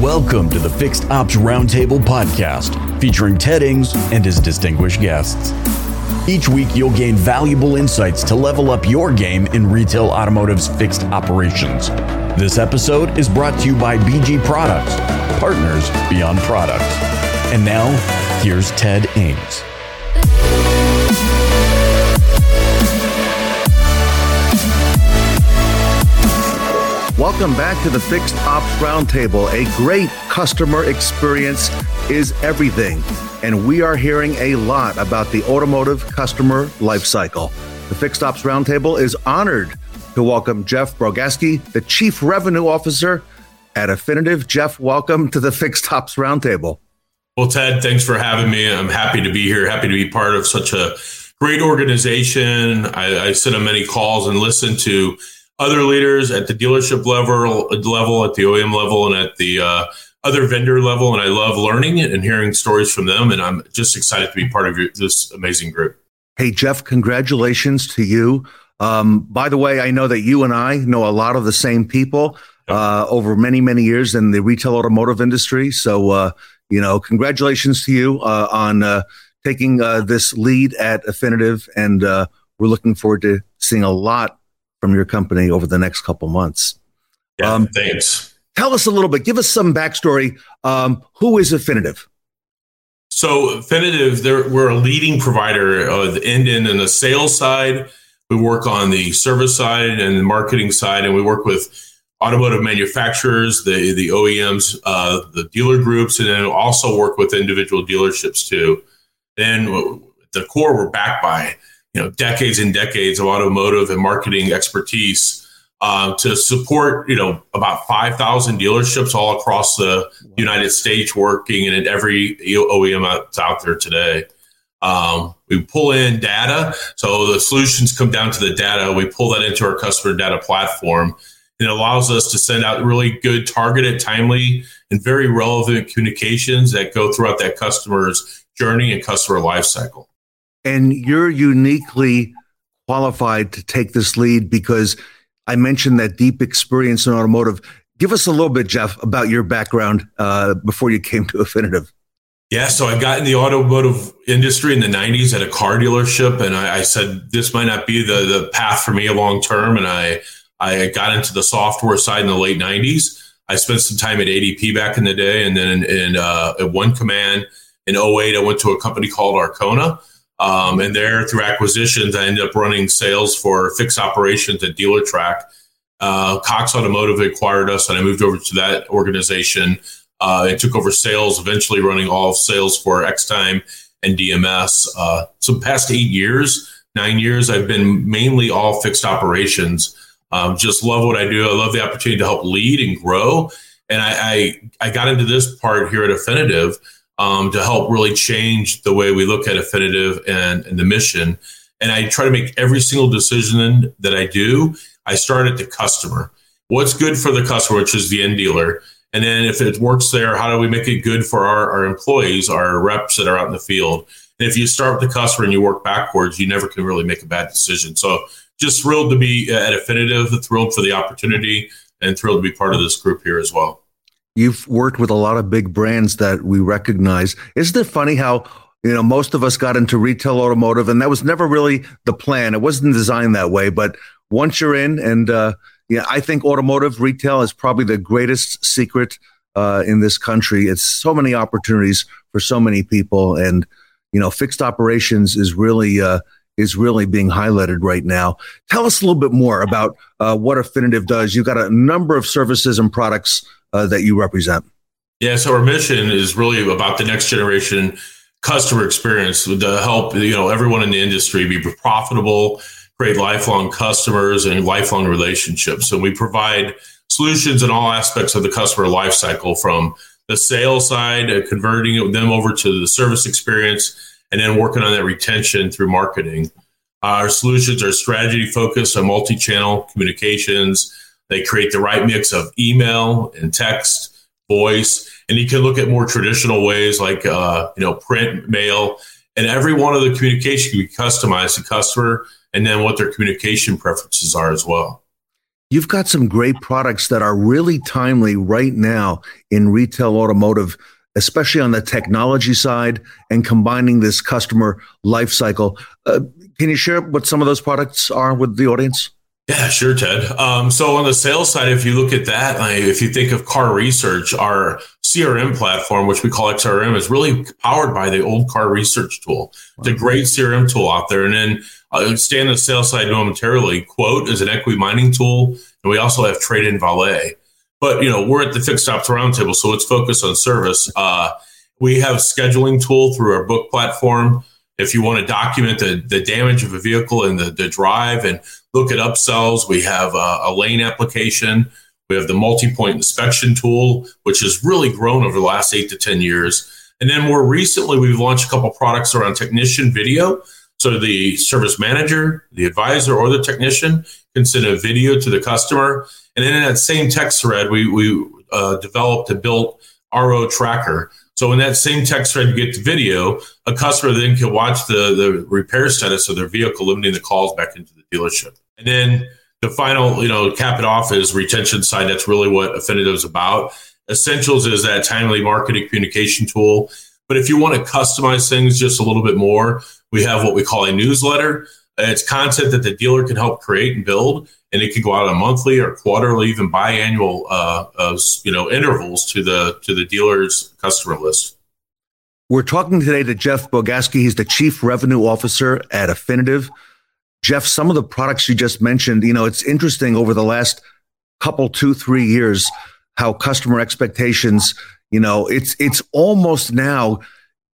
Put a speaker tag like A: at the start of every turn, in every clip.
A: Welcome to the Fixed Ops Roundtable podcast, featuring Ted Ings and his distinguished guests. Each week, you'll gain valuable insights to level up your game in retail automotive's fixed operations. This episode is brought to you by BG Products, partners beyond products. And now, here's Ted Ings.
B: Welcome back to the Fixed Ops Roundtable. A great customer experience is everything, and we are hearing a lot about the automotive customer lifecycle. The Fixed Ops Roundtable is honored to welcome Jeff Bogaski, the Chief Revenue Officer at Affinitiv. Jeff, welcome to the Fixed Ops Roundtable.
C: Well, Ted, thanks for having me. I'm happy to be here, happy to be part of such a great organization. I, I sit on many calls and listen to other leaders at the dealership level, level at the OEM level, and at the uh, other vendor level. And I love learning and hearing stories from them. And I'm just excited to be part of your, this amazing group.
B: Hey, Jeff, congratulations to you. Um, by the way, I know that you and I know a lot of the same people uh, over many, many years in the retail automotive industry. So, uh, you know, congratulations to you uh, on uh, taking uh, this lead at Affinitiv. And uh, we're looking forward to seeing a lot from your company over the next couple months.
C: Yeah, um, thanks.
B: Tell us a little bit. Give us some backstory. Um, who is Affinitiv?
C: So, Affinitiv, we're a leading provider of the end in and the sales side. We work on the service side and the marketing side, and we work with automotive manufacturers, the the OEMs, uh, the dealer groups, and then also work with individual dealerships too. Then the core, we're backed by you know decades and decades of automotive and marketing expertise uh, to support you know about 5000 dealerships all across the united states working in every oem out, out there today. Um, we pull in data. So the solutions come down to the data. We pull that into our customer data platform. And it allows us to send out really good targeted timely and very relevant communications that go throughout that customer's journey and customer lifecycle
B: and you're uniquely qualified to take this lead because I mentioned that deep experience in automotive. Give us a little bit, Jeff, about your background uh, before you came to Affinitiv.
C: Yeah, so I got in the automotive industry in the 90s at a car dealership, and I, I said this might not be the, the path for me long term. And I, I got into the software side in the late 90s. I spent some time at ADP back in the day, and then in, in uh, at One Command in 08, I went to a company called Arkona. Um, and there, through acquisitions, I ended up running sales for fixed operations at Dealertrack. Uh, Cox Automotive acquired us, and I moved over to that organization. Uh, I took over sales, eventually running all sales for Xtime and DMS. Uh, so, past eight years, nine years, I've been mainly all fixed operations. Um, just love what I do. I love the opportunity to help lead and grow. And I, I, I got into this part here at Affinitiv um, to help really change the way we look at Affinitiv and, and the mission. And I try to make every single decision that I do, I start at the customer. What's good for the customer, which is the end dealer? And then if it works there, how do we make it good for our, our employees, our reps that are out in the field? And if you start with the customer and you work backwards, you never can really make a bad decision. So just thrilled to be at Affinitiv, thrilled for the opportunity, and thrilled to be part of this group here as well.
B: You've worked with a lot of big brands that we recognize. Isn't it funny how you know most of us got into retail automotive, and that was never really the plan. It wasn't designed that way. But once you're in, and uh, yeah, I think automotive retail is probably the greatest secret uh, in this country. It's so many opportunities for so many people, and you know, fixed operations is really. Uh, is really being highlighted right now. Tell us a little bit more about uh, what Affinitiv does. You've got a number of services and products uh, that you represent?
C: Yeah, so our mission is really about the next generation customer experience to help you know everyone in the industry be profitable, create lifelong customers and lifelong relationships. And we provide solutions in all aspects of the customer lifecycle from the sales side, uh, converting them over to the service experience, and then working on that retention through marketing. Our solutions are strategy focused on multi channel communications they create the right mix of email and text, voice, and you can look at more traditional ways like uh, you know print, mail, and every one of the communication can be customized to customer and then what their communication preferences are as well.
B: You've got some great products that are really timely right now in retail automotive, especially on the technology side and combining this customer life cycle. Uh, can you share what some of those products are with the audience?
C: Yeah, sure, Ted. Um, so on the sales side, if you look at that, like, if you think of car research, our CRM platform, which we call XRM, is really powered by the old car research tool. It's a great CRM tool out there. And then uh, stay on the sales side momentarily. Quote is an equity mining tool, and we also have Trade in Valet. But you know, we're at the Fixed Ops Roundtable, so let's focus on service. Uh, we have scheduling tool through our book platform. If you want to document the, the damage of a vehicle and the, the drive and look at upsells, we have a, a lane application. We have the multi-point inspection tool, which has really grown over the last eight to 10 years. And then more recently, we've launched a couple products around technician video. So the service manager, the advisor, or the technician can send a video to the customer. And then in that same text thread, we, we uh, developed and built RO tracker. So in that same text thread, you get the video. A customer then can watch the, the repair status of their vehicle, limiting the calls back into the dealership. And then the final, you know, cap it off is retention side. That's really what Affinity is about. Essentials is that timely marketing communication tool. But if you want to customize things just a little bit more, we have what we call a newsletter. It's content that the dealer can help create and build, and it can go out on monthly or quarterly, even biannual, uh, uh, you know, intervals to the to the dealer's customer list.
B: We're talking today to Jeff Bogaski. He's the chief revenue officer at Affinitiv. Jeff, some of the products you just mentioned, you know, it's interesting over the last couple, two, three years, how customer expectations, you know, it's it's almost now.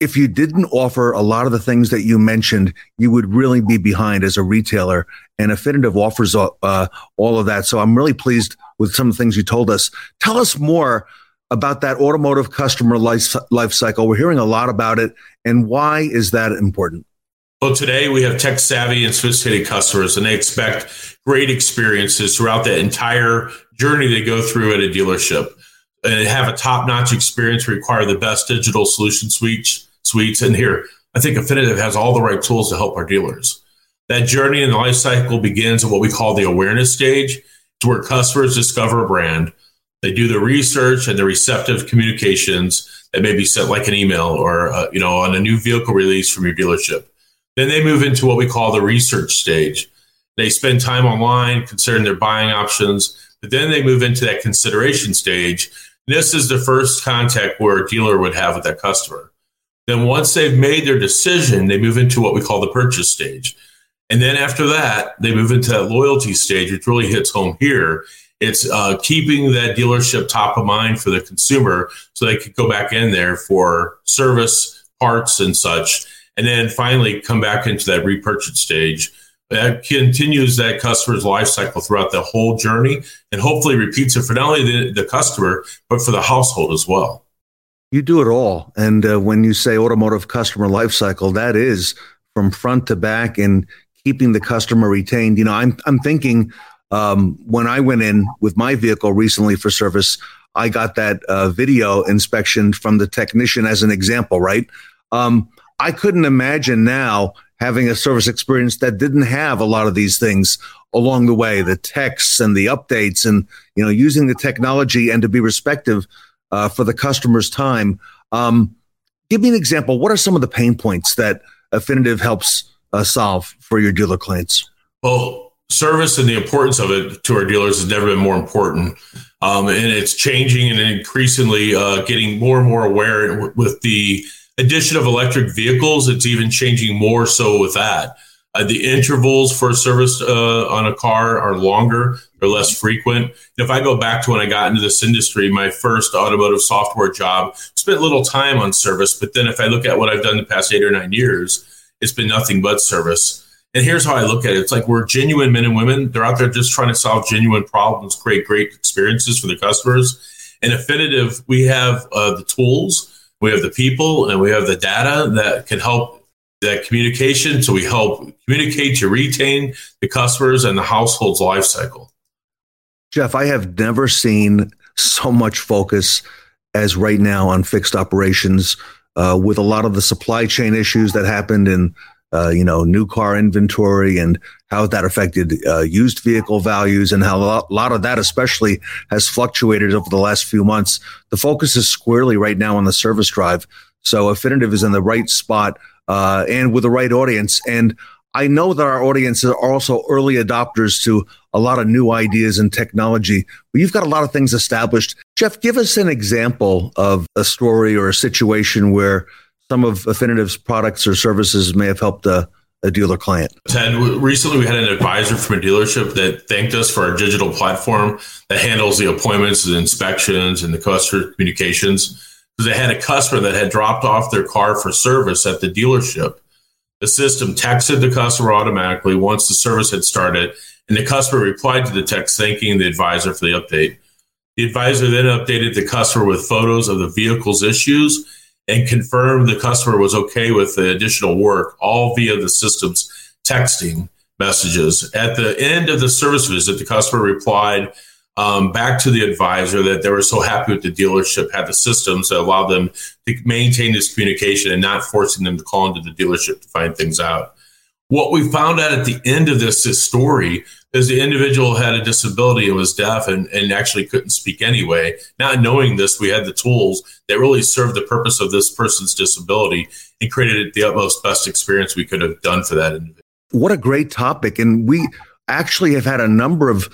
B: If you didn't offer a lot of the things that you mentioned, you would really be behind as a retailer. And Affinitiv offers uh, all of that. So I'm really pleased with some of the things you told us. Tell us more about that automotive customer life, life cycle. We're hearing a lot about it. And why is that important?
C: Well, today we have tech savvy and sophisticated customers, and they expect great experiences throughout the entire journey they go through at a dealership. And have a top notch experience, require the best digital solution suites. Suites. And here, I think Affinitiv has all the right tools to help our dealers. That journey in the life cycle begins at what we call the awareness stage, to where customers discover a brand. They do the research and the receptive communications that may be sent like an email or uh, you know on a new vehicle release from your dealership then they move into what we call the research stage. They spend time online considering their buying options, but then they move into that consideration stage. This is the first contact where a dealer would have with that customer. Then once they've made their decision, they move into what we call the purchase stage. And then after that, they move into that loyalty stage, which really hits home here. It's uh, keeping that dealership top of mind for the consumer so they could go back in there for service, parts, and such and then finally come back into that repurchase stage. That continues that customer's life cycle throughout the whole journey and hopefully repeats it for not only the, the customer, but for the household as well.
B: You do it all. And uh, when you say automotive customer lifecycle, that is from front to back and keeping the customer retained. You know, I'm, I'm thinking um, when I went in with my vehicle recently for service, I got that uh, video inspection from the technician as an example, right? Um, I couldn't imagine now having a service experience that didn't have a lot of these things along the way, the texts and the updates and, you know, using the technology and to be respective uh, for the customer's time. Um, give me an example. What are some of the pain points that Affinitiv helps uh, solve for your dealer clients?
C: Well, service and the importance of it to our dealers has never been more important. Um, and it's changing and increasingly uh, getting more and more aware with the addition of electric vehicles, it's even changing more so with that. Uh, the intervals for service uh, on a car are longer, they're less frequent. If I go back to when I got into this industry, my first automotive software job spent little time on service, but then if I look at what I've done the past eight or nine years, it's been nothing but service. And here's how I look at it: it's like we're genuine men and women. They're out there just trying to solve genuine problems, create great experiences for the customers. And Affinitiv, we have uh, the tools we have the people and we have the data that can help that communication. So we help communicate to retain the customers and the household's life cycle.
B: Jeff, I have never seen so much focus as right now on fixed operations uh, with a lot of the supply chain issues that happened in uh, you know, new car inventory and how that affected uh, used vehicle values and how a lot of that, especially, has fluctuated over the last few months. The focus is squarely right now on the service drive. So Affinitiv is in the right spot uh, and with the right audience. And I know that our audience are also early adopters to a lot of new ideas and technology, but you've got a lot of things established. Jeff, give us an example of a story or a situation where some of Affinitiv's products or services may have helped a, a dealer client?
C: Ted, recently we had an advisor from a dealership that thanked us for our digital platform that handles the appointments, the inspections, and the customer communications. Because they had a customer that had dropped off their car for service at the dealership. The system texted the customer automatically once the service had started, and the customer replied to the text thanking the advisor for the update. The advisor then updated the customer with photos of the vehicle's issues and confirmed the customer was okay with the additional work, all via the system's texting messages. At the end of the service visit, the customer replied um, back to the advisor that they were so happy with the dealership had the systems that allowed them to maintain this communication and not forcing them to call into the dealership to find things out. What we found out at the end of this, this story is the individual had a disability and was deaf and, and actually couldn't speak anyway. Not knowing this, we had the tools that really served the purpose of this person's disability and created the utmost best experience we could have done for that individual.
B: What a great topic. And we actually have had a number of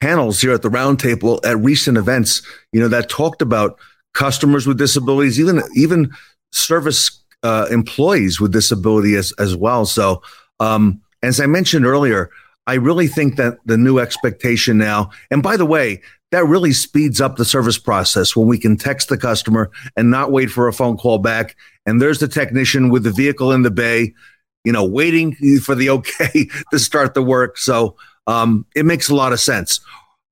B: panels here at the roundtable at recent events, you know, that talked about customers with disabilities, even even service uh, employees with disability as as well. So um, as I mentioned earlier, I really think that the new expectation now, and by the way, that really speeds up the service process when we can text the customer and not wait for a phone call back. And there's the technician with the vehicle in the bay, you know, waiting for the okay to start the work. So um, it makes a lot of sense.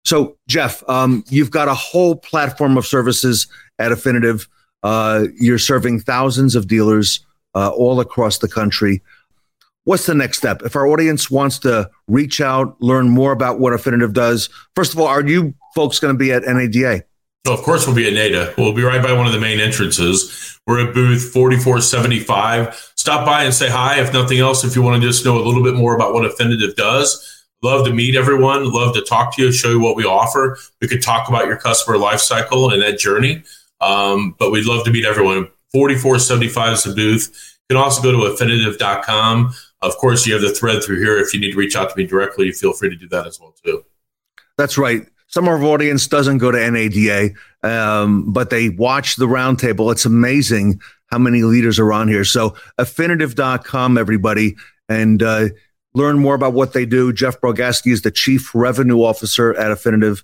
B: So, Jeff, um, you've got a whole platform of services at Affinitiv. Uh, you're serving thousands of dealers uh, all across the country what's the next step? If our audience wants to reach out, learn more about what Affinitiv does, first of all, are you folks going to be at NADA?
C: So of course, we'll be at NADA. We'll be right by one of the main entrances. We're at booth 4475. Stop by and say hi. If nothing else, if you want to just know a little bit more about what Affinitive does, love to meet everyone. Love to talk to you, show you what we offer. We could talk about your customer life cycle and that journey. Um, but we'd love to meet everyone. 4475 is the booth. You can also go to affinitiv.com. Of course, you have the thread through here. If you need to reach out to me directly, feel free to do that as well too.
B: That's right. Some of our audience doesn't go to NADA, um, but they watch the roundtable. It's amazing how many leaders are on here. So affinitiv.com, everybody, and uh, learn more about what they do. Jeff Bogaski is the Chief Revenue Officer at Affinitiv.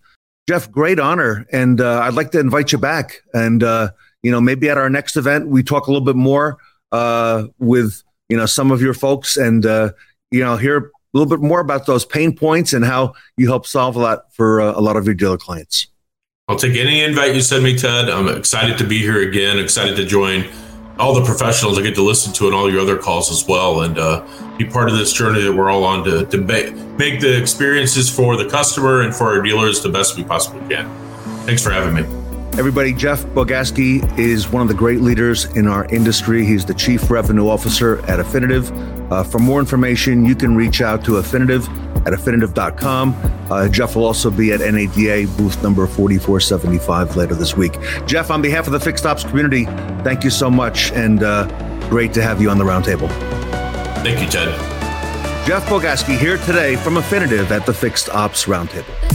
B: Jeff, great honor. And uh, I'd like to invite you back. And, uh, you know, maybe at our next event, we talk a little bit more uh, with you know some of your folks and uh, you know hear a little bit more about those pain points and how you help solve a lot for uh, a lot of your dealer clients.
C: I'll take any invite you send me, Ted. I'm excited to be here again. Excited to join all the professionals I get to listen to and all your other calls as well, and uh, be part of this journey that we're all on to, to make the experiences for the customer and for our dealers the best we possibly can. Thanks for having me.
B: Everybody, Jeff Bogaski is one of the great leaders in our industry. He's the Chief Revenue Officer at Affinitiv. Uh, for more information, you can reach out to Affinitiv at affinitiv.com. Uh, Jeff will also be at NADA booth number 4475 later this week. Jeff, on behalf of the Fixed Ops community, thank you so much and uh, great to have you on the roundtable.
C: Thank you, Ted.
B: Jeff Bogaski here today from Affinitiv at the Fixed Ops Roundtable.